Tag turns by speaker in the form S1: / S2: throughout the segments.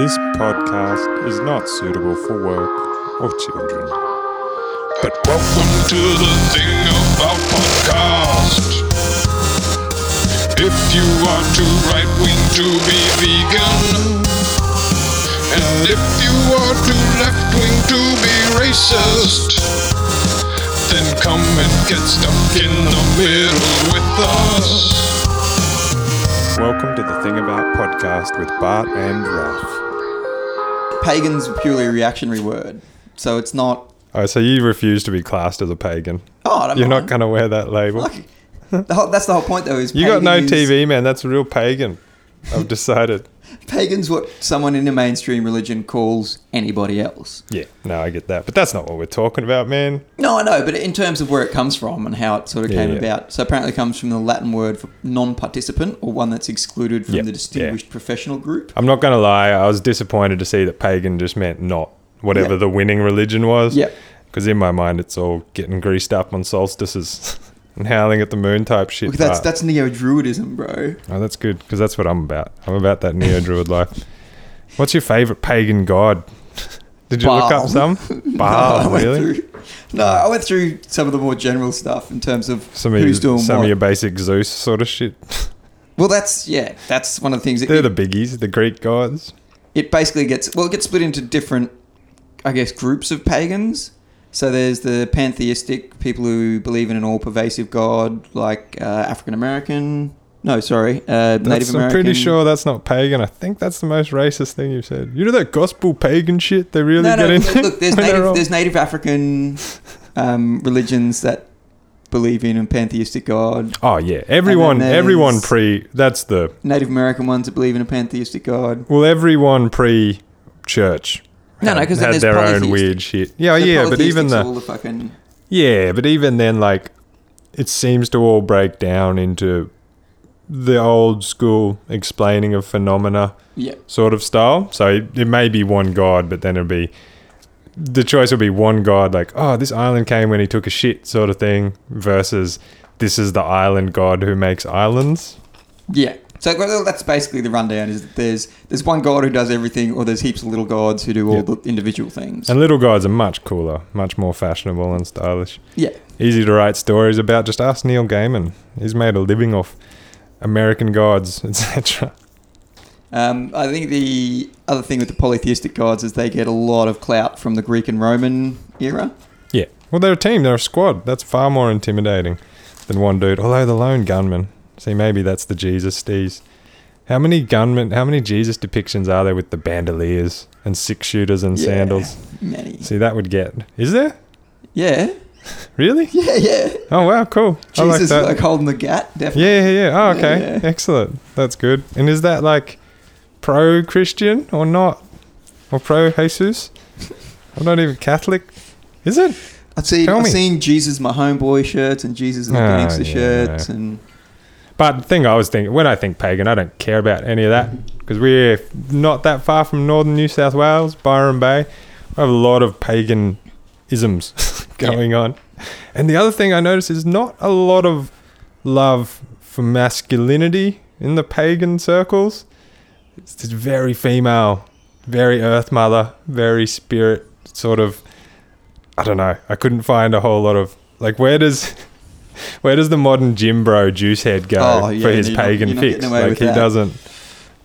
S1: This podcast is not suitable for work or children.
S2: But welcome to the Thing About Podcast. If you are too right wing to be vegan, and if you are too left wing to be racist, then come and get stuck in the middle with us.
S1: Welcome to the Thing About podcast with Bart and Raph.
S3: Pagan's purely a reactionary word, so it's not.
S1: Oh, so you refuse to be classed as a pagan?
S3: Oh, I don't
S1: You're not going to wear that label.
S3: The whole, that's the whole point, though. Is
S1: You got no
S3: is-
S1: TV, man. That's a real pagan. I've decided.
S3: Pagan's what someone in a mainstream religion calls anybody else.
S1: Yeah, no, I get that. But that's not what we're talking about, man.
S3: No, I know, but in terms of where it comes from and how it sort of
S1: Yeah,
S3: came
S1: yeah.
S3: about, so apparently it comes from the Latin word for non-participant or one that's excluded from
S1: Yep,
S3: the distinguished professional group.
S1: I'm not going to lie. I was disappointed to see that pagan just meant not whatever
S3: Yeah.
S1: the winning religion was.
S3: Yeah.
S1: Because in my mind, it's all getting greased up on solstices and howling at the moon type shit.
S3: Look, that's
S1: but-
S3: that's neo-druidism, bro.
S1: Oh, that's good because that's what I'm about. I'm about that neo druid life. What's your favorite pagan god? Did you look up some?
S3: No,
S1: Baal,
S3: I went
S1: really?
S3: through- no, I went through some of the more general stuff in terms of
S1: Some of,
S3: who's
S1: your,
S3: doing
S1: some
S3: what.
S1: of your basic Zeus sort of shit.
S3: well, that's yeah, that's one of the things. That
S1: They're
S3: it,
S1: the biggies, the Greek gods.
S3: it basically gets well, it gets split into different, I guess, groups of pagans. So there's the pantheistic people who believe in an all-pervasive God, like uh, African American. No, sorry, uh, Native
S1: That's, I'm
S3: American.
S1: pretty sure that's not pagan. I think that's the most racist thing you've said. You know that gospel pagan shit they really
S3: No,
S1: get
S3: no.
S1: into.
S3: Look, look, there's native, there's Native African um, religions that believe in a pantheistic God.
S1: oh yeah, everyone, everyone pre. That's the
S3: Native American ones that believe in a pantheistic God.
S1: well, everyone pre church.
S3: No, no, um, 'cause then
S1: had
S3: there's
S1: their own
S3: polytheistic.
S1: weird shit. Yeah,
S3: So
S1: yeah, but even the
S3: all the fucking
S1: Yeah, but even then, like, it seems to all break down into the old school explaining of phenomena
S3: yeah.
S1: sort of style. So it, it may be one god, but then it'll be the choice will be one god, like, oh, this island came when he took a shit, sort of thing, versus this is the island god who makes islands.
S3: Yeah. So well, that's basically the rundown. Is that there's there's one god who does everything, or there's heaps of little gods who do all the individual things.
S1: And little gods are much cooler, much more fashionable and stylish.
S3: yeah.
S1: Easy to write stories about. Just ask Neil Gaiman. He's made a living off American gods, etc.
S3: Um, I think the other thing with the polytheistic gods is they get a lot of clout from the Greek and Roman era.
S1: Yeah. Well, they're a team. They're a squad. That's far more intimidating than one dude. Although the lone gunman. See, maybe that's the Jesus steez. How many gunmen? How many Jesus depictions are there with the bandoliers and six shooters and
S3: Yeah,
S1: sandals?
S3: Many.
S1: See, that would get. Is there
S3: Yeah.
S1: really?
S3: Yeah. Yeah.
S1: Oh wow, cool. Like
S3: Jesus
S1: that.
S3: like holding the gat. Definitely.
S1: yeah, yeah, yeah. Oh, okay.
S3: Yeah, yeah.
S1: Excellent. That's good. And is that like pro-Christian or not, or pro-Jesus? I'm not even Catholic. Is it?
S3: I've seen
S1: Tell
S3: I've
S1: me.
S3: seen Jesus my homeboy shirts and Jesus the
S1: Oh,
S3: gangster
S1: yeah,
S3: shirts and
S1: But the thing I was thinking, when I think pagan, I don't care about any of that mm-hmm. because we're not that far from northern New South Wales, Byron Bay. We have a lot of pagan isms going on. And the other thing I noticed is not a lot of love for masculinity in the pagan circles. It's just very female, very earth mother, very spirit sort of. I don't know. I couldn't find a whole lot of like where does where does the modern gym bro juice head go
S3: Oh, yeah,
S1: for his pagan
S3: not
S1: fix? Like he
S3: that.
S1: doesn't.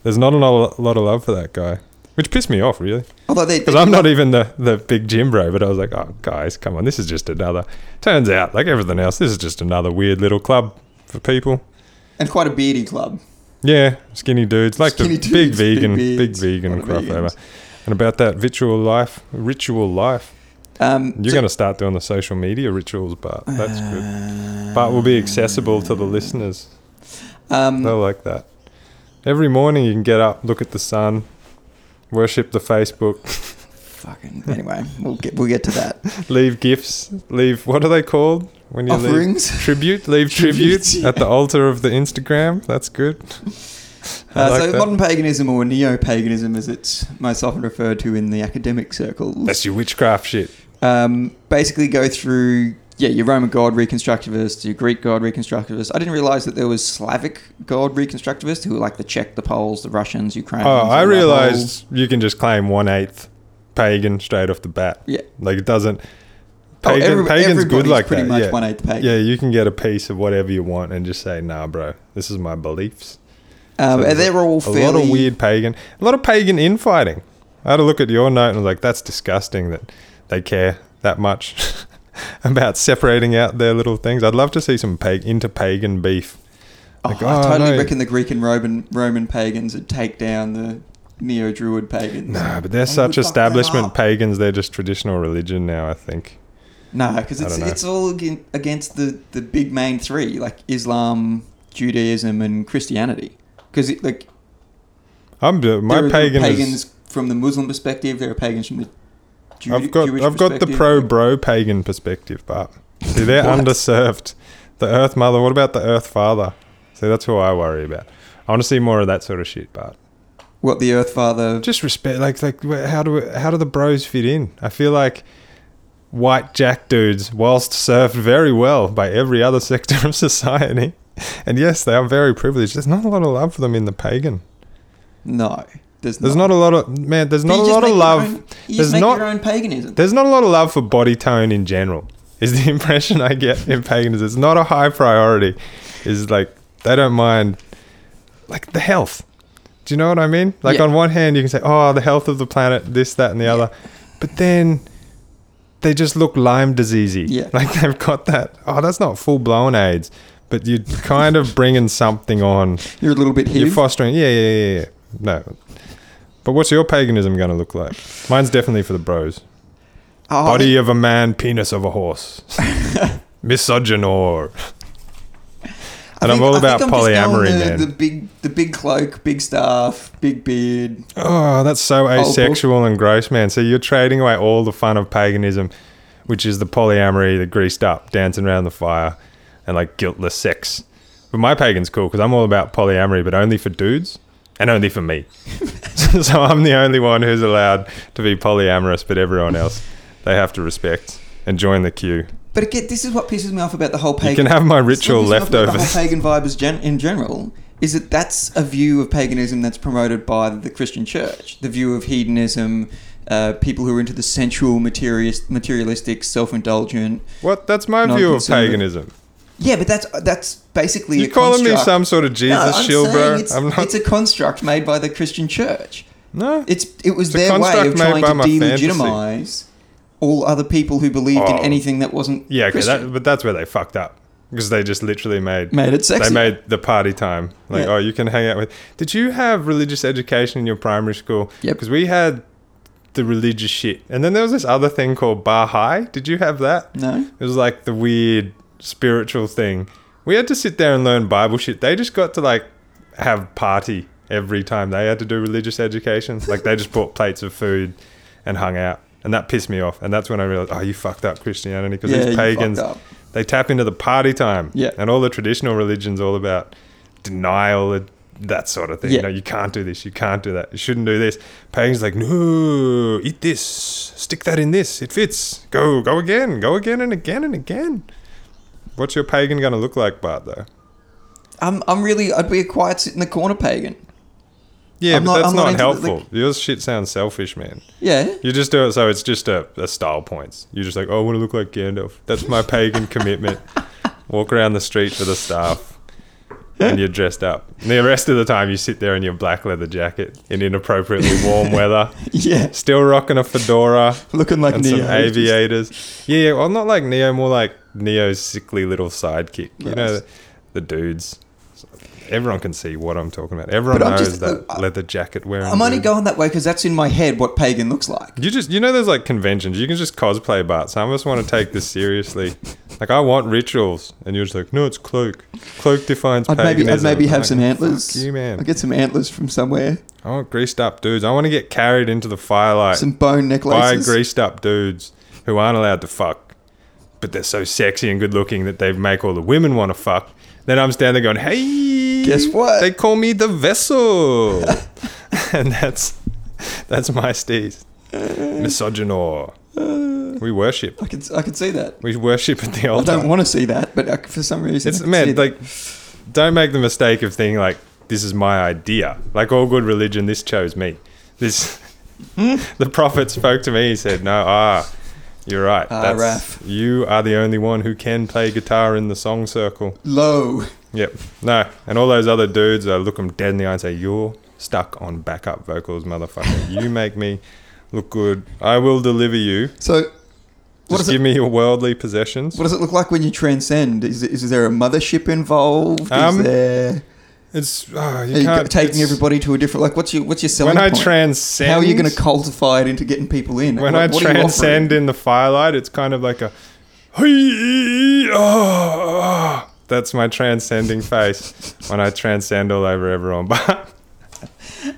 S1: There's not a lot, of love for that guy, which pissed me off really.
S3: although
S1: Because I'm not even the the big gym bro, but I was like, oh guys, come on, this is just another. Turns out, like everything else, this is just another weird little club for people.
S3: and quite a beardy club.
S1: Yeah, skinny dudes, like
S3: Skinny
S1: the big
S3: dudes, big
S1: vegan, big,
S3: beards,
S1: vegan crossover. And about that ritual life, ritual life.
S3: Um,
S1: You're
S3: so-
S1: going to start doing the social media rituals, but that's good. But will be accessible to the listeners.
S3: Um,
S1: They'll like that. Every morning you can get up, look at the sun, worship the Facebook,
S3: fucking. Anyway, we'll get we'll get to that.
S1: leave gifts, leave what are they called when you
S3: Offerings.
S1: leave tribute, leave tribute
S3: Tributes,
S1: at the altar of the Instagram. That's good.
S3: Uh,
S1: like
S3: so
S1: that.
S3: modern paganism or neo-paganism, as it's most often referred to in the academic circles,
S1: That's your witchcraft shit.
S3: Um, basically go through yeah, your Roman god reconstructivists, your Greek god reconstructivists. I didn't realize that there was Slavic god reconstructivists who were like the Czech, the Poles, the Russians, Ukrainians.
S1: Oh, I realized you can just claim one eighth pagan straight off the bat.
S3: yeah.
S1: Like it doesn't.
S3: Oh,
S1: Pagan,
S3: every-
S1: pagan's good like
S3: pretty
S1: that.
S3: much
S1: yeah.
S3: one eighth pagan.
S1: Yeah, you can get a piece of whatever you want and just say, "Nah, bro, this is my beliefs."
S3: Um,
S1: So
S3: and they're all
S1: a
S3: fairly.
S1: lot of weird pagan, a lot of pagan infighting. I had a look at your note and was like, "That's disgusting that they care that much about separating out their little things." I'd love to see some pag- into pagan beef.
S3: Oh,
S1: Like,
S3: I
S1: oh,
S3: totally
S1: no.
S3: reckon the Greek and Roman Roman pagans would take down the Neo Druid pagans.
S1: No, but they're
S3: Oh,
S1: such
S3: we fucked them
S1: establishment pagans. They're just traditional religion now. I think.
S3: No, because it's it's all against the the big main three like Islam, Judaism, and Christianity. Because like
S1: I'm uh, my
S3: there are
S1: pagan
S3: pagans from the Muslim perspective, there are pagans from the Jew-
S1: I've got
S3: Jewish
S1: I've got the pro bro pagan perspective, but see they're underserved. The Earth Mother. What about the Earth Father? See, that's who I worry about. I want to see more of that sort of shit, but
S3: What the Earth Father?
S1: just respect. Like like how do how do the bros fit in? I feel like white jack dudes, whilst served very well by every other sector of society, and yes, they are very privileged. There's not a lot of love for them in the pagan.
S3: No, there's,
S1: There's not a lot of man. There's
S3: But
S1: not a lot of love.
S3: own- you
S1: there's not-
S3: your own paganism.
S1: There's not a lot of love for body tone in general. Is the impression I get in paganism? It's not a high priority. Is like they don't mind, like the health. Do you know what I mean? Like
S3: Yeah.
S1: on one hand, you can say, "Oh, the health of the planet, this, that, and the other," but then they just look Lyme diseasey.
S3: Yeah.
S1: like they've got that. Oh, that's not full blown AIDS, but you're kind of bringing something on.
S3: You're a little bit here.
S1: You're
S3: HIV.
S1: fostering. Yeah, yeah, yeah, yeah. No. But what's your paganism going to look like? Mine's definitely for the bros.
S3: Oh,
S1: Body of a man, penis of a horse. Misogynor. And I'm
S3: think-
S1: all
S3: I
S1: about
S3: I'm
S1: polyamory,
S3: the,
S1: man.
S3: The big, the big cloak, big staff, big beard.
S1: Oh, that's so asexual and gross, man. So you're trading away all the fun of paganism, which is the polyamory, the greased up, dancing around the fire, and like guiltless sex. But my pagan's cool because I'm all about polyamory, but only for dudes and only for me. so I'm the only one who's allowed to be polyamorous, but everyone else they have to respect and join the queue.
S3: But again, this is what pisses me off about the whole pagan.
S1: You can have my ritual
S3: what pisses me off about The whole pagan vibe gen- in general is that that's a view of paganism that's promoted by the Christian Church. The view of hedonism, uh, people who are into the sensual, materialist, materialistic, self-indulgent.
S1: What? That's my view of paganism.
S3: Yeah, but that's that's basically
S1: You
S3: a
S1: calling me some sort of Jesus
S3: no,
S1: shield, bro?
S3: It's,
S1: I'm not.
S3: it's a construct made by the Christian Church.
S1: no.
S3: It's it was
S1: It's
S3: their way of trying to delegitimize all other people who believed in
S1: Oh.
S3: anything that wasn't
S1: Yeah, okay, that, but that's where they fucked up because they just literally made
S3: made it sexy.
S1: they made the party time like
S3: Yeah.
S1: oh you can hang out with. Did you have religious education in your primary school?
S3: Yep.
S1: Because we had the religious shit, and then there was this other thing called Baha'i. Did you have that?
S3: no.
S1: It was like the weird spiritual thing. We had to sit there and learn Bible shit. They just got to like have party every time they had to do religious education. Like they just brought plates of food and hung out. And that pissed me off. And that's when I realized, oh, you fucked up Christianity because
S3: Yeah,
S1: these pagans, they tap into the party time.
S3: Yeah.
S1: And all the traditional religions all about denial and that sort of thing.
S3: Yeah.
S1: No, you can't do this. You can't do that. You shouldn't do this. Pagans like, no, eat this. Stick that in this. It fits. Go, go again. Go again and again and again. What's your pagan going to look like, Bart, though?
S3: I'm I'm really I'd be a quiet sit in the corner pagan.
S1: Yeah,
S3: I'm
S1: but
S3: not-
S1: that's
S3: I'm
S1: not,
S3: not
S1: helpful. Yours shit sounds selfish, man.
S3: Yeah.
S1: You just do it so it's just a, a style points. You're just like, oh, I want to look like Gandalf. That's my pagan commitment. Walk around the street for the staff, and you're dressed up. And the rest of the time, you sit there in your black leather jacket in inappropriately warm weather,
S3: Yeah.
S1: still rocking a fedora
S3: Looking like
S1: and some
S3: Neo.
S1: aviators. Yeah, yeah, well, not like Neo, more like Neo's sickly little sidekick. You know, the, the dudes. Everyone can see what I'm talking about. Everyone knows
S3: just-
S1: that
S3: I-
S1: leather jacket wearing.
S3: I'm only
S1: dude.
S3: going that way because that's in my head what pagan looks like.
S1: You just, you know, there's like conventions. You can just cosplay, but some of us want to take this seriously. Like, I want rituals, and you're just like, no, it's cloak. Cloak defines
S3: I'd maybe
S1: paganism.
S3: I'd maybe have
S1: like,
S3: some antlers.
S1: You, man.
S3: I'd get some antlers from somewhere.
S1: I want greased up dudes. I want to get carried into the firelight
S3: Some bone
S1: by
S3: necklaces.
S1: greased up dudes who aren't allowed to fuck, but they're so sexy and good looking that they make all the women want to fuck. Then I'm standing there going, hey,
S3: Guess what?
S1: They call me the vessel, and that's that's my steez. Misogynor. we worship.
S3: I can I can see that.
S1: We worship at the altar.
S3: I don't want to see that, but uh, for some reason, I
S1: It's man, like don't make the mistake of thinking like this is my idea. Like all good religion, this chose me. This the prophet spoke to me. He said, "No, ah, you're right.
S3: Ah,
S1: That's
S3: Raph.
S1: you are the only one who can play guitar in the song circle."
S3: low.
S1: Yep. No, and all those other dudes, I look them dead in the eye and say, "You're stuck on backup vocals, motherfucker. you make me look good. I will deliver you.
S3: So, what
S1: Just give
S3: it?
S1: me your worldly possessions."
S3: What does it look like when you transcend? Is, is there a mothership involved?
S1: Um,
S3: is there?
S1: It's oh, you
S3: you
S1: can't
S3: taking everybody to a different? Like, what's your what's your selling
S1: when I
S3: point?
S1: transcend.
S3: How are you going to cultivate it into getting people in?
S1: when
S3: What-
S1: I
S3: what are you
S1: transcend in the firelight, it's kind of like a. Oh, oh." That's my transcending face when I transcend all over everyone. But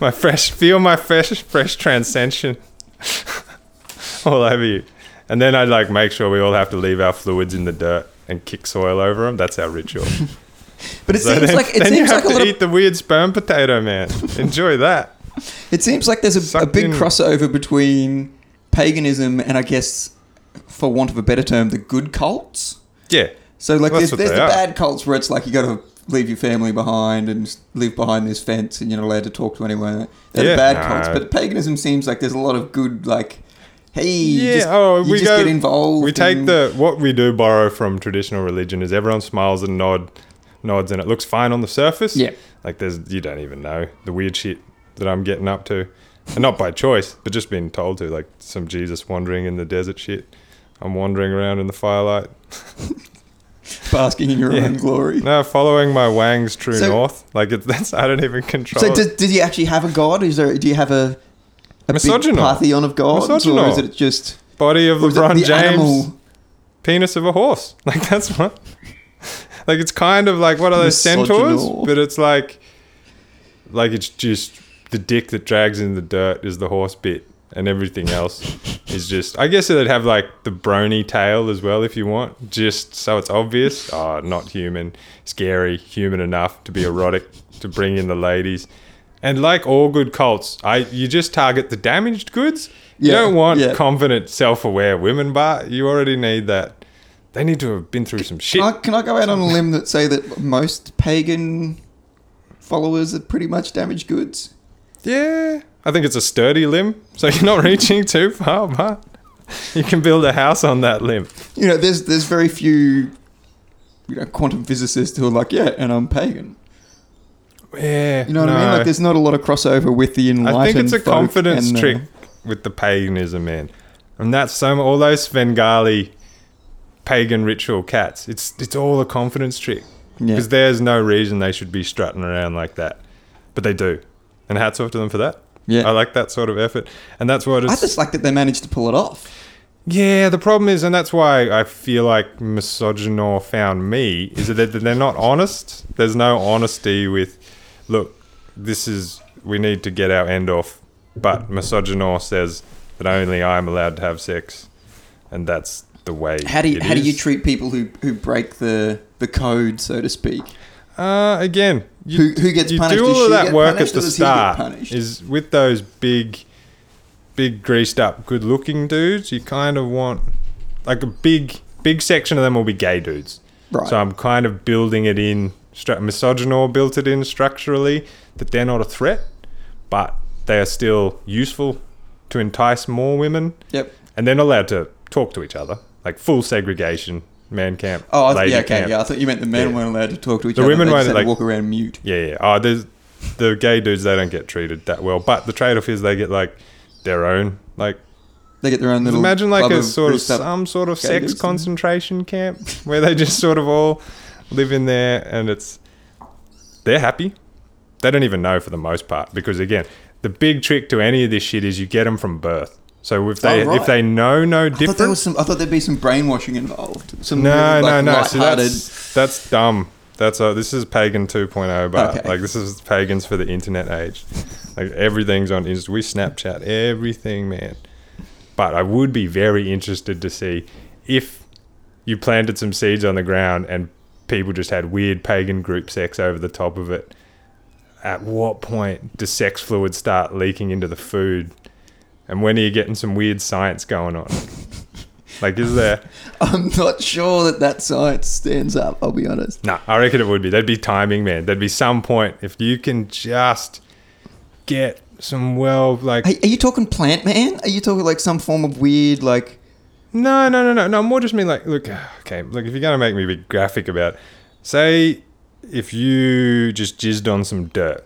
S1: my fresh, feel my fresh, fresh transcension all over you, and then I'd like make sure we all have to leave our fluids in the dirt and kick soil over them. That's our ritual.
S3: But it
S1: So
S3: seems
S1: then,
S3: like it
S1: then you
S3: seems
S1: have
S3: like
S1: to
S3: lot
S1: eat the weird sperm potato, man. Enjoy that.
S3: it seems like there's a, a big
S1: in.
S3: crossover between paganism and I guess, for want of a better term, the good cults.
S1: Yeah.
S3: So like,
S1: Well,
S3: there's, there's the
S1: are.
S3: bad cults where it's like you got to leave your family behind and s- live behind this fence, and you're not allowed to talk to anyone. They're
S1: Yeah.
S3: bad
S1: No.
S3: cults, but paganism seems like there's a lot of good like. Hey,
S1: Yeah,
S3: just,
S1: oh,
S3: you
S1: we
S3: just
S1: go-
S3: get involved.
S1: We take
S3: and-
S1: the what we do borrow from traditional religion is everyone smiles and nod, nods, and it looks fine on the surface.
S3: Yeah.
S1: like there's you don't even know the weird shit that I'm getting up to, and not by choice, but just being told to. Like some Jesus wandering in the desert shit. I'm wandering around in the firelight.
S3: basking in your
S1: Yeah.
S3: own glory.
S1: No, following my Wang's true
S3: So-
S1: north. Like it's that's I don't even control.
S3: So,
S1: it.
S3: does, does he actually have a god? Is there? Do you have a a
S1: Misogyno.
S3: pantheon of gods, or is it just
S1: Body of
S3: it
S1: LeBron James,
S3: animal?
S1: penis of a horse. Like that's what. Like it's kind of like what are those centaurs? But it's like, like it's just the dick that drags in the dirt is the horse bit, and everything else is just. I guess it'd have like the brony tail as well if you want, just so it's obvious. Oh, not human, scary, human enough to be erotic to bring in the ladies. And like all good cults, I you just target the damaged goods. You
S3: Yeah,
S1: don't want
S3: yeah.
S1: confident, self-aware women, but you already need that. They need to have been through some shit.
S3: Can I, can I go out on a limb that say that most pagan followers are pretty much damaged goods?
S1: Yeah, I think it's a sturdy limb, so you're not reaching too far, but you can build a house on that limb.
S3: You know, there's there's very few, you know, quantum physicists who are like, yeah, and I'm pagan.
S1: Yeah,
S3: You know what I mean? Like, there's not a lot of crossover with the enlightened.
S1: I think it's a confidence
S3: and, uh,
S1: trick with the paganism, man, and that's so all those Svengali pagan ritual cats. It's it's all a confidence trick
S3: Yeah.
S1: because there's no reason they should be strutting around like that, but they do, and hats off to them for that.
S3: Yeah.
S1: I like that sort of effort, and that's what it's.
S3: I just like that they managed to pull it off.
S1: Yeah, the problem is, and that's why I feel like Misogynor found me, is that they're not honest. There's no honesty with, look, this is, we need to get our end off. But Misogynor says that only I'm allowed to have sex. And that's the way.
S3: How do you,
S1: it
S3: how do you treat people who, who break the, the code, so to speak?
S1: Uh, again, you,
S3: Who- who gets
S1: you
S3: punished?
S1: do all of that work at the
S3: or does he get
S1: start. Is with those big, big greased up, good looking dudes. You kind of want like a big, big section of them will be gay dudes.
S3: Right.
S1: So I'm kind of building it in. Stru- Misogynor built it in structurally that they're not a threat, but they are still useful to entice more women,
S3: Yep.
S1: and they're not allowed to talk to each other. Like full segregation, man camp.
S3: Oh, I th- yeah, okay,
S1: camp.
S3: yeah. I thought you meant the men
S1: Yeah.
S3: weren't allowed to talk to each
S1: The
S3: other.
S1: women weren't,
S3: to
S1: like-
S3: walk around mute.
S1: Yeah, yeah. Oh, there's the gay dudes. They don't get treated that well. But the trade-off is they get like their own. Like
S3: They get their own little.
S1: imagine like a sort of some sort of sex concentration camp where they just sort of all live in there, and it's they're happy. They don't even know for the most part because again, the big trick to any of this shit is you get them from birth. So if they
S3: Oh, right.
S1: if they know no
S3: I thought there was some. I thought there'd be some brainwashing involved. Some
S1: no,
S3: really,
S1: no,
S3: like,
S1: no. See,
S3: lighthearted-
S1: that's that's dumb. That's uh, this is pagan 2.0, but
S3: Okay.
S1: like this is pagans for the internet age. Like everything's on Insta. We Snapchat everything, man. But I would be very interested to see if you planted some seeds on the ground and people just had weird pagan group sex over the top of it. At what point does sex fluid start leaking into the food And when are you getting some weird science going on? like, is there?
S3: I'm not sure that that science stands up. I'll be honest.
S1: No, I reckon it would be. There'd be timing, man. There'd be some point if you can just get some well, like
S3: Are, are you talking plant man? Are you talking like some form of weird like?
S1: no, no, no, no, no. More just mean like, look, okay, look. If you're gonna make me be graphic about, it, say, if you just jizzed on some dirt,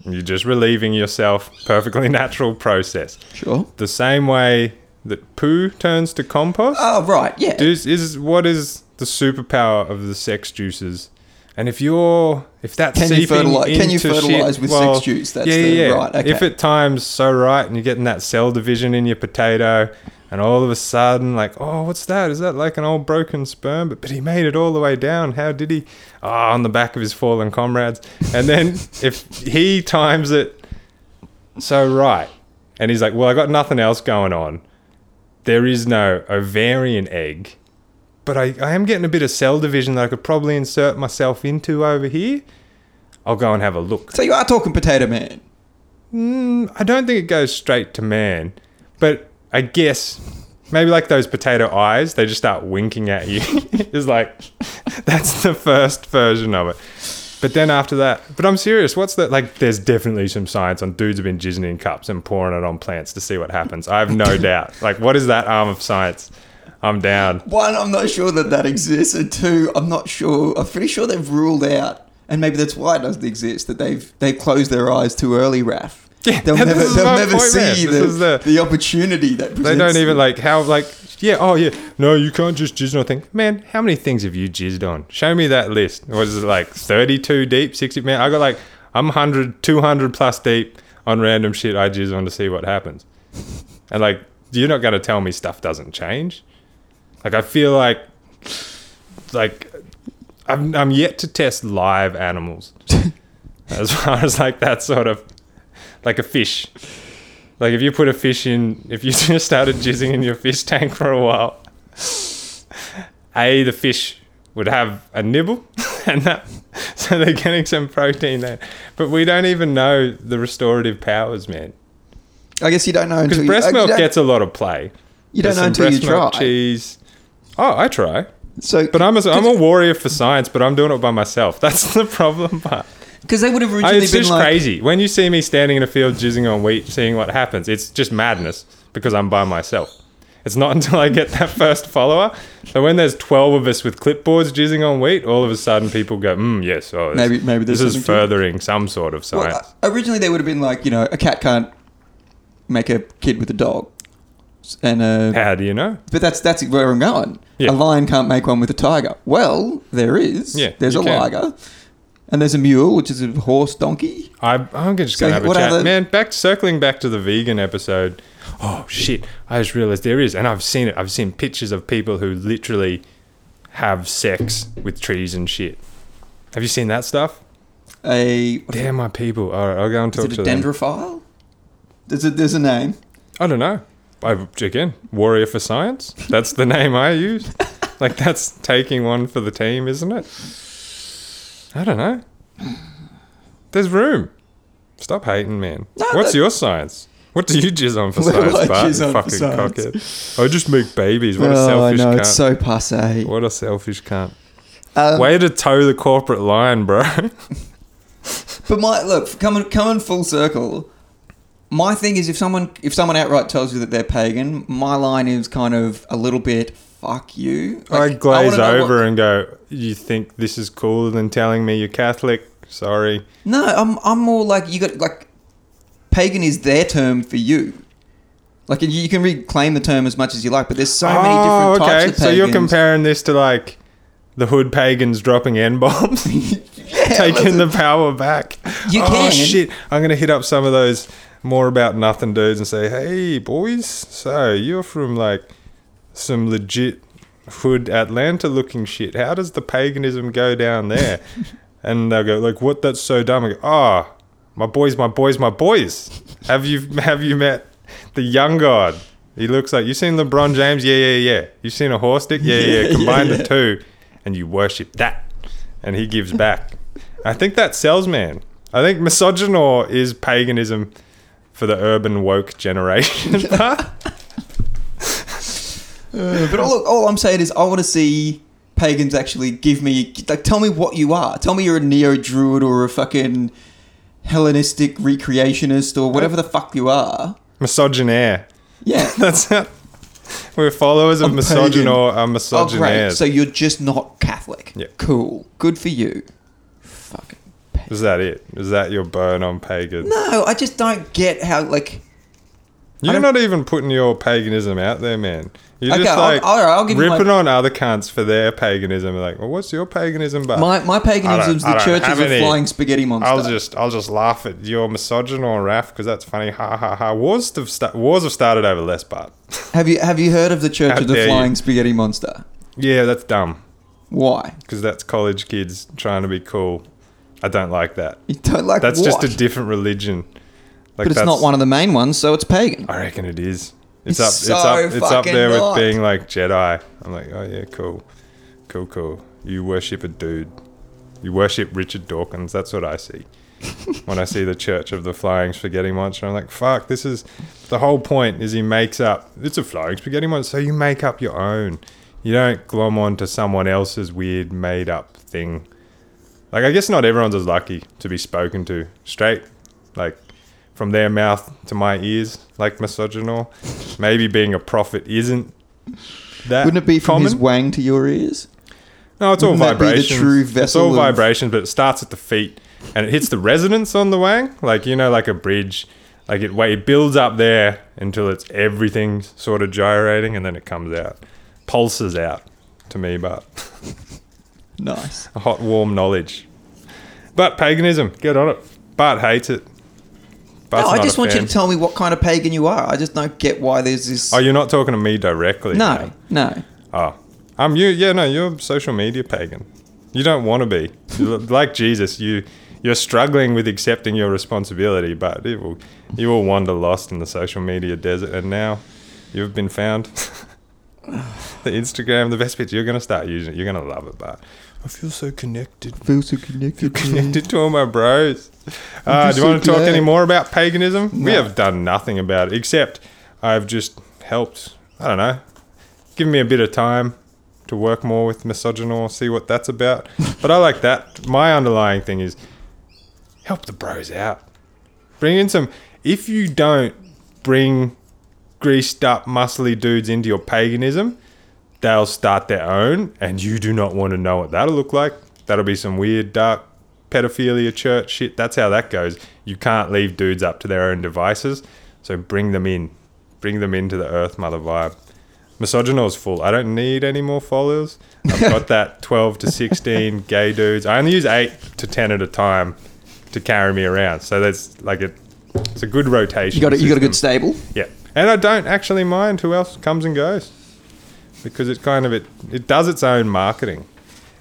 S1: you're just relieving yourself. Perfectly natural process.
S3: Sure.
S1: The same way that poo turns to compost.
S3: Oh right, yeah.
S1: is is what is the superpower of the sex juices? And if you're if that's
S3: Can you
S1: seeping
S3: fertili- can you fertilise
S1: shit-
S3: with
S1: well,
S3: sex juice? That's
S1: yeah,
S3: the-
S1: yeah, yeah.
S3: right, okay.
S1: If it times so right, and you're getting that cell division in your potato, and all of a sudden, like, oh, what's that? Is that like an old broken sperm? But but he made it all the way down. How did he? Oh, on the back of his fallen comrades. And then if he times it so right, and he's like, well, I got nothing else going on. There is no ovarian egg but I, I am getting a bit of cell division that I could probably insert myself into over here. I'll go and have a look.
S3: so you are talking potato man.
S1: Mm, I don't think it goes straight to man, but I guess maybe like those potato eyes, they just start winking at you. it's like that's the first version of it. But then after that, but I'm serious. What's that? Like, there's definitely some science on dudes have been jizzing in cups and pouring it on plants to see what happens. I have no doubt. Like, what is that arm of science? I'm down.
S3: One, I'm not sure that that exists, and two, I'm not sure. I'm pretty sure they've ruled out, and maybe that's why it doesn't exist. That they've they've closed their eyes too early, Raph.
S1: Yeah,
S3: they'll never they'll never
S1: point,
S3: see
S1: This
S3: the,
S1: the-
S3: the opportunity that presents.
S1: They don't even like how like yeah oh yeah. No you can't just jizz on a thing. Man how many things have you jizzed on? Show me that list. What is it like 32 deep 60 man I got like I'm 100 200 plus deep on random shit I jizz on to see what happens. And like you're not gonna tell me stuff doesn't change. Like I feel like like I'm, I'm yet to test live animals. As far as like that sort of like a fish like if you put a fish in, if you just started jizzing in your fish tank for a while, a the fish would have a nibble, and that so they're getting some protein there. But we don't even know the restorative powers, man.
S3: I guess you don't know until
S1: Because breast
S3: uh,
S1: milk gets a lot of play.
S3: You don't
S1: There's
S3: know until you
S1: milk
S3: try.
S1: cheese. Oh, I try,
S3: So,
S1: but I'm a, I'm a warrior for science, but I'm doing it by myself. That's the problem part.
S3: Because they would have originally
S1: it's
S3: been
S1: just
S3: like,
S1: crazy. When you see me standing in a field jizzing on wheat, seeing what happens, it's just madness because I'm by myself. It's not until I get that first follower. So when there's 12 of us with clipboards jizzing on wheat, all of a sudden people go, mm, yes, oh, this,
S3: Maybe- maybe
S1: this is
S3: something it."
S1: furthering some sort of science.
S3: Well, uh, originally they would have been like, you know, a cat can't make a kid with a dog, and uh,
S1: How do you know?
S3: but that's that's where I'm going.
S1: Yeah.
S3: A lion can't make one with a tiger. Well, there is.
S1: Yeah,
S3: there's a
S1: can.
S3: liger, and there's a mule, which is a horse donkey.
S1: I, I'm just going to have a
S3: what
S1: chat.
S3: other-
S1: Man, back circling back to the vegan episode. Oh, shit. I just realized there is. And I've seen it. I've seen pictures of people who literally have sex with trees and shit. Have you seen that stuff?
S3: A what is
S1: They're my people. All right, I'll go and
S3: it,
S1: talk
S3: is it
S1: to
S3: a
S1: them.
S3: dendrophile? There's a there's a name.
S1: I don't know. I again, warrior for science. That's the name I use. like that's taking one for the team, isn't it? I don't know. There's room. Stop hating, man.
S3: No,
S1: What's
S3: that-
S1: your science? What do you jizz on for science,
S3: I
S1: Bart?
S3: jizz
S1: you
S3: on for
S1: fucking
S3: science?
S1: cockhead. I just make babies. What a
S3: oh, I
S1: selfish
S3: know
S1: cunt.
S3: it's so passe.
S1: what a selfish cunt.
S3: Um,
S1: Way to toe the corporate line, bro.
S3: But my look coming coming full circle. My thing is if someone if someone outright tells you that they're pagan, my line is kind of a little bit fuck you.
S1: I glaze
S3: wanna
S1: over
S3: what-
S1: and go, "You think this is cooler than telling me you're Catholic? Sorry."
S3: no, I'm I'm more like you got like pagan is their term for you. Like you- can reclaim the term as much as you like, but there's so many oh, different types of pagans.
S1: Oh, So you're comparing this to like the hood pagans dropping N bombs, taking the power back.
S3: You
S1: oh
S3: can.
S1: shit! I'm gonna hit up some of those more about nothing dudes and say, "Hey boys, so you're from like some legit hood Atlanta looking shit. How does the paganism go down there?" and they'll go like, "What? That's so dumb." I go, "Ah, my boys, my boys, my boys. Have you have you met the young god? He looks like you seen LeBron James. Yeah, yeah, yeah. You seen a horse dick? Yeah, yeah.
S3: Yeah,
S1: yeah. Combine
S3: yeah,
S1: the two, and you worship that, and he gives back. I think that sells, man. I think misogynoir is paganism for the urban woke generation.
S3: But all, look, all I'm saying is, I want to see pagans actually give me like tell me what you are. Tell me you're a neo druid or a fucking Hellenistic recreationist or whatever the fuck you are.
S1: Misogynaire.
S3: Yeah.
S1: That's it. We're followers of
S3: I'm
S1: misogynoir,
S3: pagan.
S1: uh,
S3: Oh,
S1: misogynaires.
S3: So you're just not Catholic.
S1: Yeah.
S3: Cool. Good for you. Fucking. pagan.
S1: Is that it? Is that your burn on pagan?
S3: No, I just don't get how like.
S1: You're
S3: don't-
S1: even putting your paganism out there, man. You're
S3: Okay,
S1: just
S3: I'll-
S1: like
S3: all right, I'll give you my-
S1: ripping on other cunts for their paganism. Like, well, what's your paganism? But
S3: My my paganism's
S1: I
S3: the
S1: don't
S3: church
S1: have
S3: is a
S1: any.
S3: flying spaghetti monster.
S1: I'll just I'll just laugh at your misogynoir Raph because that's funny. Ha ha ha. Wars have sta- wars have started over less but
S3: have you have you heard of the church
S1: How
S3: of the
S1: dare you.
S3: flying spaghetti monster?
S1: yeah, that's dumb
S3: Why?
S1: because that's college kids trying to be cool. I don't like that.
S3: You don't like that
S1: That's
S3: what?
S1: just a different religion. Like
S3: but it's not one of the main ones, so it's pagan.
S1: I reckon it is. It's,
S3: It's
S1: up.
S3: so
S1: it's up. It's up there
S3: not.
S1: with being like Jedi. I'm like, oh yeah, cool, cool, cool. You worship a dude. You worship Richard Dawkins. That's what I see when I see the Church of the Flying Spaghetti Monster. I'm like, fuck. This is the whole point. Is he makes up. It's a flying spaghetti monster, so you make up your own. You don't glom onto someone else's weird made up thing. Like I guess not everyone's as lucky to be spoken to straight. Like from their mouth to my ears, like misogynoir. Maybe being a prophet isn't that
S3: Wouldn't it be from
S1: common?
S3: his wang to your ears?
S1: no, it's all
S3: wouldn't that be the
S1: vibrations.
S3: true
S1: it's
S3: vessel
S1: all
S3: of-
S1: vibrations, but it starts at the feet and it hits the resonance on the wang, like you know, like a bridge. Like it, it builds up there until it's everything sort of gyrating, and then it comes out, pulses out to me, but
S3: Nice.
S1: a hot, warm knowledge. But paganism, get on it. Bart hates it. Bart's
S3: no, I just want you to tell me what kind of pagan you are. I just don't get why there's this.
S1: Oh, you're not talking to me directly.
S3: no, no.
S1: Oh, um, you. Yeah, no, you're social media pagan. You don't want to be like Jesus. You you're struggling with accepting your responsibility, but it will you will wander lost in the social media desert, and now you've been found. the Instagram, the best bit. You're gonna start using it. You're gonna love it, but I feel so connected.
S3: I Feel so connected.
S1: Connected to all my bros. Uh, do you want to
S3: so
S1: talk any more about paganism? We have done nothing about it, except I've just helped. I don't know. Give me a bit of time to work more with misogynoir, see what that's about. but I like that. My underlying thing is help the bros out. Bring in some. If you don't bring greased up, muscly dudes into your paganism, they'll start their own, and you do not want to know what that'll look like. That'll be some weird, dark pedophilia church shit. That's how that goes. You can't leave dudes up to their own devices, so bring them in. Bring them into the Earth Mother vibe. Misogynoir's full. I don't need any more followers. I've got that 12 to 16 gay dudes. I only use 8 to 10 at a time to carry me around. So that's like a, it's a good rotation.
S3: You got a, you got a good stable.
S1: Yeah, and I don't actually mind who else comes and goes because it kind of it it does its own marketing,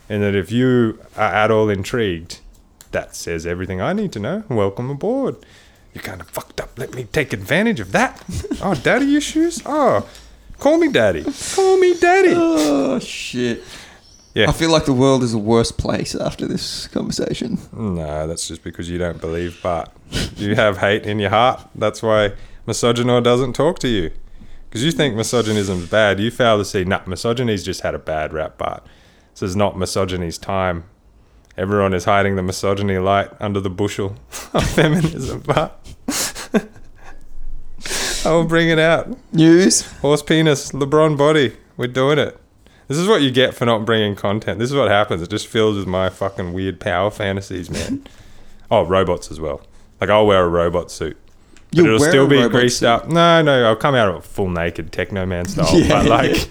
S1: and that if you are at all intrigued, that says everything I need to know. Welcome aboard. You're kind of fucked up. Let me take advantage of that. oh, daddy issues. Oh, call me daddy. Call me daddy.
S3: Oh shit!
S1: Yeah.
S3: I feel like the world is a worse place after this conversation.
S1: No, that's just because you don't believe Bart. You have hate in your heart. That's why misogynoir doesn't talk to you. Because you think misogynism's bad. You fail to see, nah, misogyny's just had a bad rap, but This is not misogyny's time. Everyone is hiding the misogyny light under the bushel of feminism, but I will bring it out.
S3: News.
S1: Horse penis, LeBron body. We're doing it. This is what you get for not bringing content. This is what happens. It just fills with my fucking weird power fantasies, man. oh, robots as well. Like I'll wear a robot suit. But it'll still be greased
S3: suit?
S1: up. No, no, I'll come out of it full naked techno man style.
S3: Yeah,
S1: but like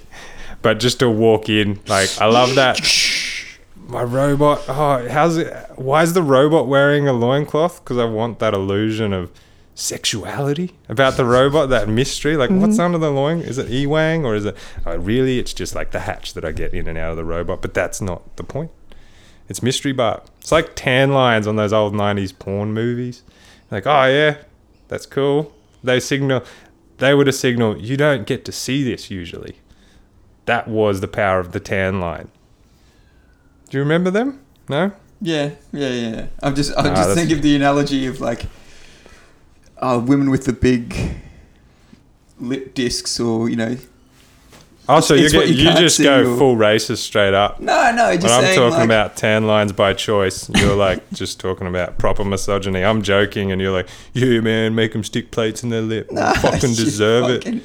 S1: but just to walk in, like I love that. My robot. Oh, how's it? Why is the robot wearing a loincloth? Because I want that illusion of sexuality about the robot, that mystery. Like, what's
S3: Mm-hmm.
S1: under the loin? Is it Ewang or is it? Oh, really, it's just like the hatch that I get in and out of the robot. But that's not the point. It's mystery Bart. It's like tan lines on those old '90s porn movies. Like, oh yeah, that's cool. They signal. They would have signaled. You don't get to see this usually. That was the power of the tan line. Do you remember them? No.
S3: Yeah, yeah, yeah. I'm just, I'm
S1: Nah,
S3: just thinking of the analogy of like, uh, women with the big lip discs, or you know,
S1: Oh, so you
S3: it's what you
S1: you just go full racist straight up.
S3: no, no, just
S1: When I'm
S3: saying
S1: talking
S3: like,
S1: about tan lines by choice, you're like just talking about proper misogyny. I'm joking, and you're like, yeah, man, make them stick plates in their lip.
S3: Nah,
S1: fucking deserve
S3: fucking-
S1: it.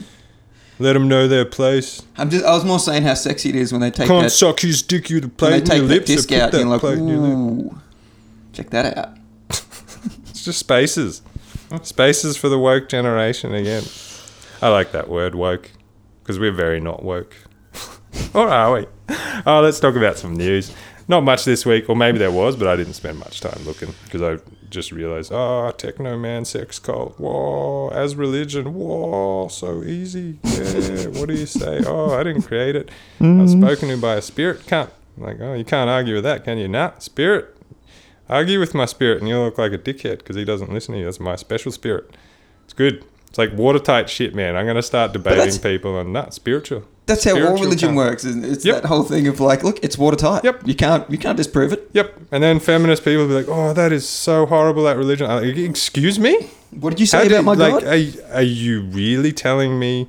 S1: Let them know their place.
S3: I'm just. I was more saying how sexy it is when they take
S1: Can't
S3: that.
S1: suck his dick you the
S3: When
S1: plate
S3: they
S1: in
S3: take
S1: your
S3: that
S1: lips.
S3: disc out, and like,
S1: plate in your lip.
S3: ooh, check that out.
S1: It's just spaces. Spaces for the woke generation again. I like that word woke because we're very not woke. or are we? Oh, let's talk about some news. Not much this week, or maybe there was, but I didn't spend much time looking because I just realized, oh, techno man, sex cult, whoa, as religion, whoa, so easy. Yeah, what do you say? Oh, I didn't create it. I was mm. spoken to by a spirit cunt. Like, oh, you can't argue with that, can you? Nah, spirit. Argue with my spirit, and you'll look like a dickhead because he doesn't listen to you. That's my special spirit. It's good. It's like watertight shit, man. I'm going to start debating people on that spiritual.
S3: That's how all religion works. Isn't it? It's
S1: Yep.
S3: that whole thing of like, look, it's watertight.
S1: Yep.
S3: You can't. You can't disprove it.
S1: Yep. And then feminist people be like, "Oh, that is so horrible. That religion." Like, Excuse me.
S3: What did you say
S1: How
S3: about my
S1: like,
S3: God?
S1: Are, are you really telling me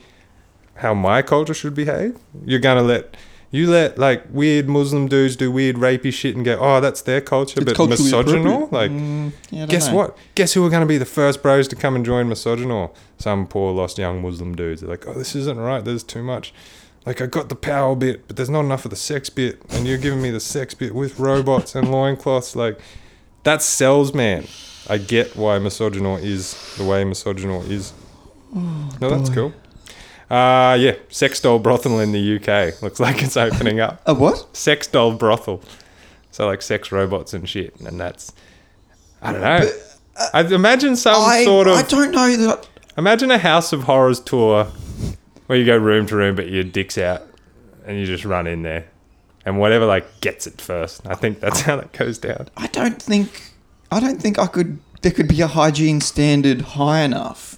S1: how my culture should behave? You're gonna let you let like weird Muslim dudes do weird rapey shit and go, "Oh, that's their culture,"
S3: It's
S1: but misogynal. Like,
S3: Mm, yeah,
S1: guess
S3: know.
S1: what? Guess who are going to be the first bros to come and join misogynal? Some poor lost young Muslim dudes. They're like, "Oh, this isn't right. There's too much." Like I got the power bit, but there's not enough of the sex bit, and you're giving me the sex bit with robots and loincloths. Like that sells, man. I get why misogynal is the way misogynal is. no, that's cool. Uh yeah, sex doll brothel in the UK looks like it's opening up.
S3: A what?
S1: Sex doll brothel, so like sex robots and shit, and that's I don't know. I imagine some
S3: I,
S1: sort of
S3: I don't know that.
S1: Imagine a House of Horrors tour where you go room to room, but your dick's out and you just run in there. And whatever like gets it first. I think that's how that goes down.
S3: I don't think. I don't think I could. There could be a hygiene standard high enough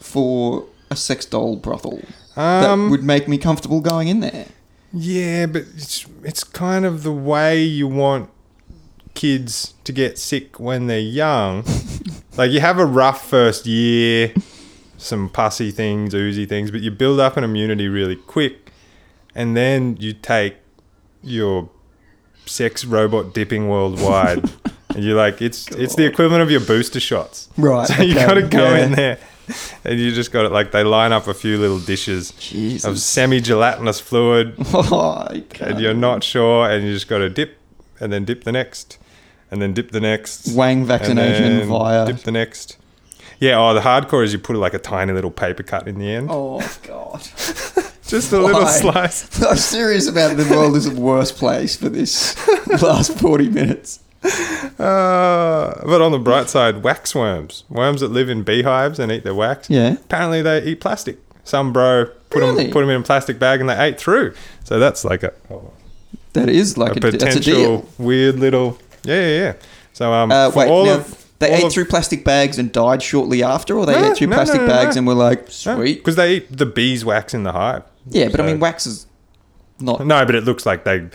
S3: for a sex doll brothel that
S1: Um,
S3: would make me comfortable going in there.
S1: yeah, but it's it's kind of the way you want kids to get sick when they're young. like you have a rough first year, some pussy things, oozy things, but you build up an immunity really quick, and then you take your sex robot dipping worldwide. And you're like, it's it's the equivalent of your booster shots.
S3: Right.
S1: So you
S3: okay,
S1: got to go
S3: yeah.
S1: in there, and you just got it. Like they line up a few little dishes of semi-gelatinous fluid,
S3: Oh,
S1: and you're not sure, and you just got to dip, and then dip the next, and then dip the next.
S3: Wang vaccination via.
S1: dip the next. Yeah, oh, the hardcore is you put like a tiny little paper cut in the end,
S3: Oh God.
S1: just a little slice.
S3: I'm serious about the world is a worse place for this last 40 minutes.
S1: Uh, but on the bright side, wax worms, worms that live in beehives and eat their wax.
S3: Yeah.
S1: Apparently, they eat plastic. Some bro put
S3: Really?
S1: them put them in a plastic bag and they ate through. So that's like a,
S3: That is like
S1: a
S3: a, that's a
S1: potential weird little yeah yeah yeah. So um,
S3: Uh, wait,
S1: all
S3: now,
S1: of
S3: they
S1: all
S3: ate
S1: of-
S3: through plastic bags and died shortly after, or they
S1: No,
S3: ate through
S1: no,
S3: plastic
S1: no,
S3: bags and were like, sweet.
S1: because they eat the beeswax in the hive.
S3: Yeah, but I mean, wax is not.
S1: No, but it looks like they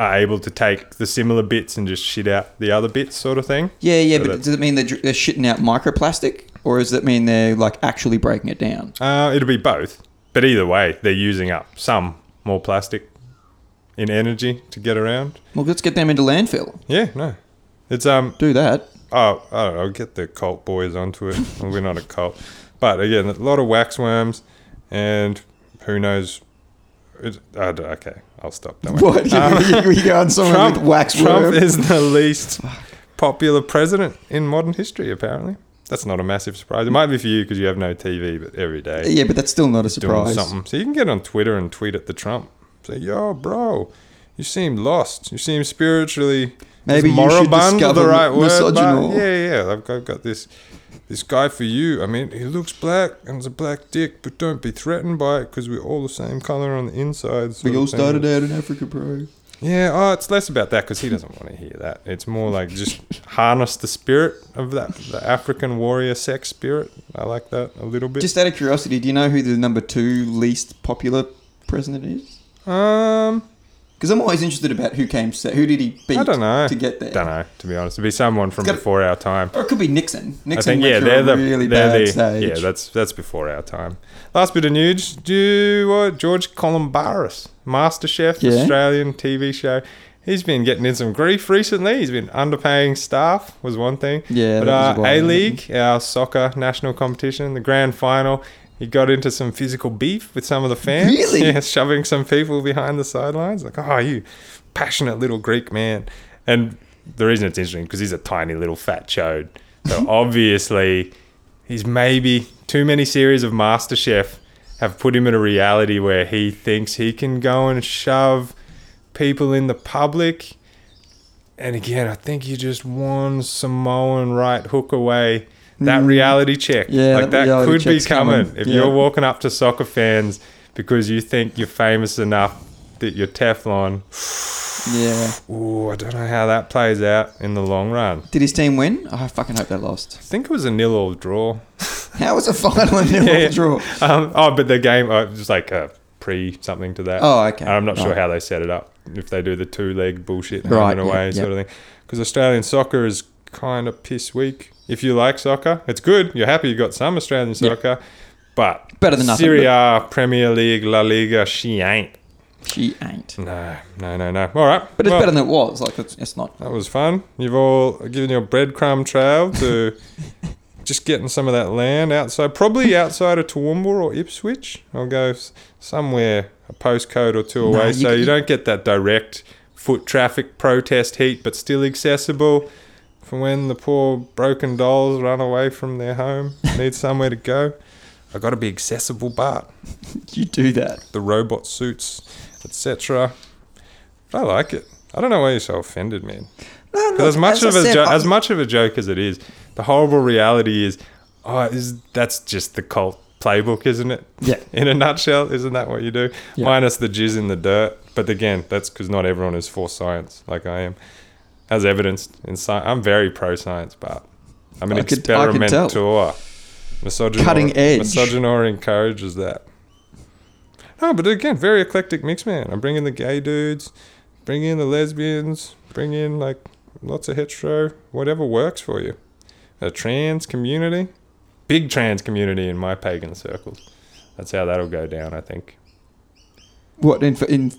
S1: are able to take the similar bits and just shit out the other bits, sort of thing.
S3: Yeah, yeah,
S1: So
S3: but does it mean they're, they're shitting out microplastic, or does it mean they're like actually breaking it down?
S1: Uh, it'll be both, but either way, they're using up some more plastic in energy to get around.
S3: Well, let's get them into landfill.
S1: Yeah, no, it's um.
S3: Do that.
S1: Oh, I don't know. Get the cult boys onto it. Well, We're not a cult, but again, a lot of wax worms, and who knows? It, I don't- okay, I'll stop. Don't worry.
S3: What? you, um, you go on someone
S1: Trump,
S3: with wax
S1: Trump
S3: worm?
S1: is the least popular president in modern history, apparently. That's not a massive surprise. It might be for you because you have no TV, but every day
S3: Yeah, but that's still not a surprise.
S1: something. So you can get on Twitter and tweet at the Trump. Say, yo, bro, you seem lost. You seem spiritually.
S3: Maybe you should discover
S1: the right word? But yeah, yeah. I've got, I've got this this guy for you. I mean, he looks black and has a black dick, but don't be threatened by it because we're all the same color on the inside.
S3: We all started out in Africa, bro.
S1: Yeah, oh, it's less about that because he doesn't want to hear that. It's more like just harness the spirit of that, the African warrior sex spirit. I like that a little bit.
S3: Just out of curiosity, do you know who the number two least popular president is?
S1: um,
S3: Because I'm always interested about who came se- who did he beat
S1: I don't know.
S3: to get there.
S1: Don't know, to be honest. It'd be someone from before our time.
S3: Or it could be Nixon. Nixon
S1: I think yeah, they're the
S3: really
S1: they're
S3: bad
S1: the
S3: stage.
S1: yeah. That's that's before our time. Last bit of news: Do what George Calombaris, MasterChef,
S3: Yeah.
S1: Australian TV show. He's been getting in some grief recently. He's been underpaying staff was one thing.
S3: Yeah,
S1: but uh. A League, our soccer national competition, the grand final. He got into some physical beef with some of the fans.
S3: Really?
S1: Yeah, shoving some people behind the sidelines. Like, oh, you passionate little Greek man. And the reason it's interesting because he's a tiny little fat chode. So obviously, he's maybe too many series of MasterChef have put him in a reality where he thinks he can go and shove people in the public. And again, I think you just one Samoan right hook away. That reality check,
S3: Mm. Yeah,
S1: like
S3: that
S1: that could be coming.
S3: coming.
S1: If
S3: Yeah.
S1: you're walking up to soccer fans because you think you're famous enough that you're Teflon,
S3: Yeah.
S1: ooh, I don't know how that plays out in the long run.
S3: Did his team win? Oh, I fucking hope they lost.
S1: I think it was a nil all draw.
S3: How was a final and nil
S1: Yeah.
S3: draw?
S1: Um, oh, but the game uh, was like a pre something to that.
S3: Oh, okay.
S1: I'm not sure how they set it up. If they do the two leg bullshit
S3: Right, yeah,
S1: away
S3: yeah.
S1: sort of thing. Because Australian soccer is kind of piss weak. If you like soccer, it's good. You're happy you got some Australian
S3: Yeah.
S1: soccer. But
S3: Better than nothing,
S1: Serie A, Premier League, La Liga, she ain't.
S3: She ain't.
S1: No, no, no, no. All right.
S3: But it's
S1: well,
S3: better than it was. Like it's, it's not.
S1: That was fun. You've all given your breadcrumb trail to just getting some of that land outside, probably outside of Toowoomba or Ipswich. I'll go somewhere a postcode or two
S3: No,
S1: away,
S3: you
S1: so you don't get that direct foot traffic protest heat, but still accessible for when the poor broken dolls run away from their home, need somewhere to go. I got to be accessible, Bart.
S3: You do that.
S1: The robot suits, etc. I like it. I don't know why you're so offended, man.
S3: No,
S1: Because as much
S3: I
S1: of a
S3: said,
S1: jo-
S3: I-
S1: as much of a joke as it is, the horrible reality is, oh, is that's just the cult playbook, isn't it?
S3: Yeah.
S1: In a nutshell, isn't that what you do?
S3: Yeah.
S1: Minus the jizz in the dirt. But again, that's because not everyone is for science like I am, as evidenced in science. I'm very pro science, but I'm an
S3: I could- I could tell.
S1: experimenter. Misogynoir,
S3: Cutting edge.
S1: Misogynoir encourages that. No, but again, very eclectic mix, man. I'm bringing the gay dudes, bring in the lesbians, bring in like lots of hetero, whatever works for you. A trans community, big trans community in my pagan circles. That's how that'll go down, I think.
S3: What in in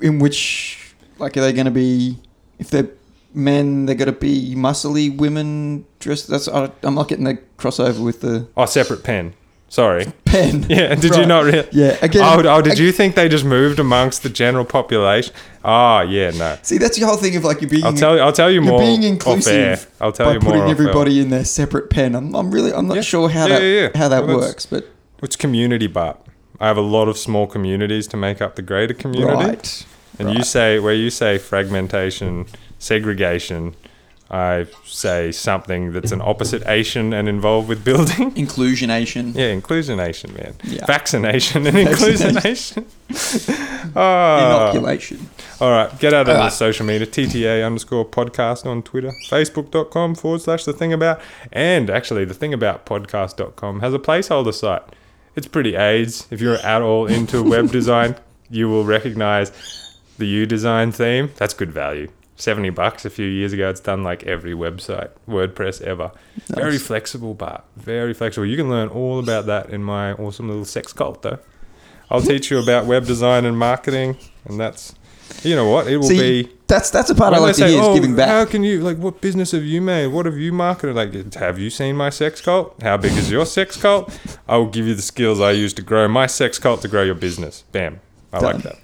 S3: in which like are they going to be if they're men they're going to be muscly women dressed that's I, I'm not getting the crossover with the
S1: Oh, separate pen. Sorry.
S3: pen.
S1: Yeah, did you not really?
S3: Yeah, again.
S1: Oh, oh, did
S3: ag-
S1: you think they just moved amongst the general population? Oh, yeah, no.
S3: See, that's the whole thing of like you're being
S1: I'll tell you. I'll tell you
S3: you're
S1: more.
S3: being inclusive
S1: I'll tell
S3: by
S1: you more.
S3: putting everybody in their separate pen. I'm, I'm really I'm not
S1: Yeah.
S3: sure how
S1: Yeah,
S3: that
S1: yeah, yeah.
S3: how that
S1: Well,
S3: works, but
S1: It's community, but I have a lot of small communities to make up the greater community.
S3: right.
S1: And you say where you say fragmentation, segregation, I say something that's an opposite Asian and involved with building.
S3: Inclusionation.
S1: Yeah, inclusionation, man.
S3: Yeah.
S1: Vaccination and inclusionation. oh.
S3: Inoculation.
S1: All right, get out of
S3: All
S1: the social media. TTA underscore podcast on Twitter. Facebook.com forward slash the thing about. And actually, the thing about podcast.com has a placeholder site. It's pretty AIDS. If you're at all into web design, you will recognize the uDesign theme. That's good value. 70 bucks a few years ago. It's done like every website, WordPress ever. Very flexible, but very flexible. You can learn all about that in my awesome little sex cult, though. I'll teach you about web design and marketing, and that's, you know what, it will
S3: See,
S1: be.
S3: that's that's a part I like to
S1: say,
S3: hear
S1: "Oh,
S3: is giving
S1: how can you like? What business have you made? What have you marketed? Like, have you seen my sex cult? How big is your sex cult? I will give you the skills I use to grow my sex cult to grow your business. Bam, I
S3: Done.
S1: like that.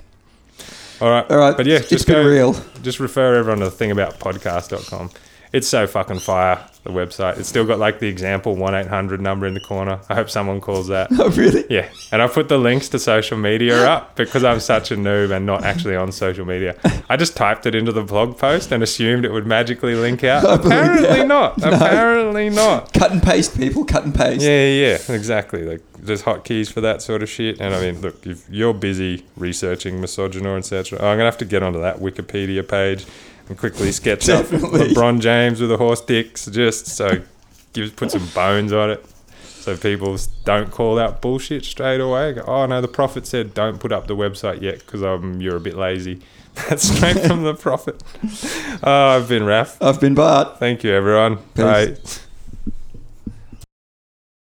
S1: All right,
S3: All right,
S1: but yeah,
S3: it's
S1: just
S3: been
S1: go,
S3: real.
S1: just refer everyone to the thing about podcast.com. It's so fucking fire, the website. It's still got like the example 1 800 number in the corner. I hope someone calls that.
S3: Oh, really?
S1: Yeah, and I put the links to social media up because I'm such a noob and not actually on social media. I just typed it into the blog post and assumed it would magically link out. Apparently not.
S3: No.
S1: Apparently not.
S3: Cut and paste, people. Cut and paste.
S1: Yeah, yeah, yeah, exactly. Like there's hotkeys for that sort of shit. And I mean, look, if you're busy researching misogynoir, etc., oh, I'm gonna have to get onto that Wikipedia page and quickly sketch up. LeBron James with a horse dick, just so gives put some bones on it. So people don't call out bullshit straight away. Go, oh no, the prophet said don't put up the website yet because um, you're a bit lazy. That's straight from the prophet. Oh, I've been Raph.
S3: I've been Bart.
S1: Thank you, everyone.
S3: Peace.
S1: Bye.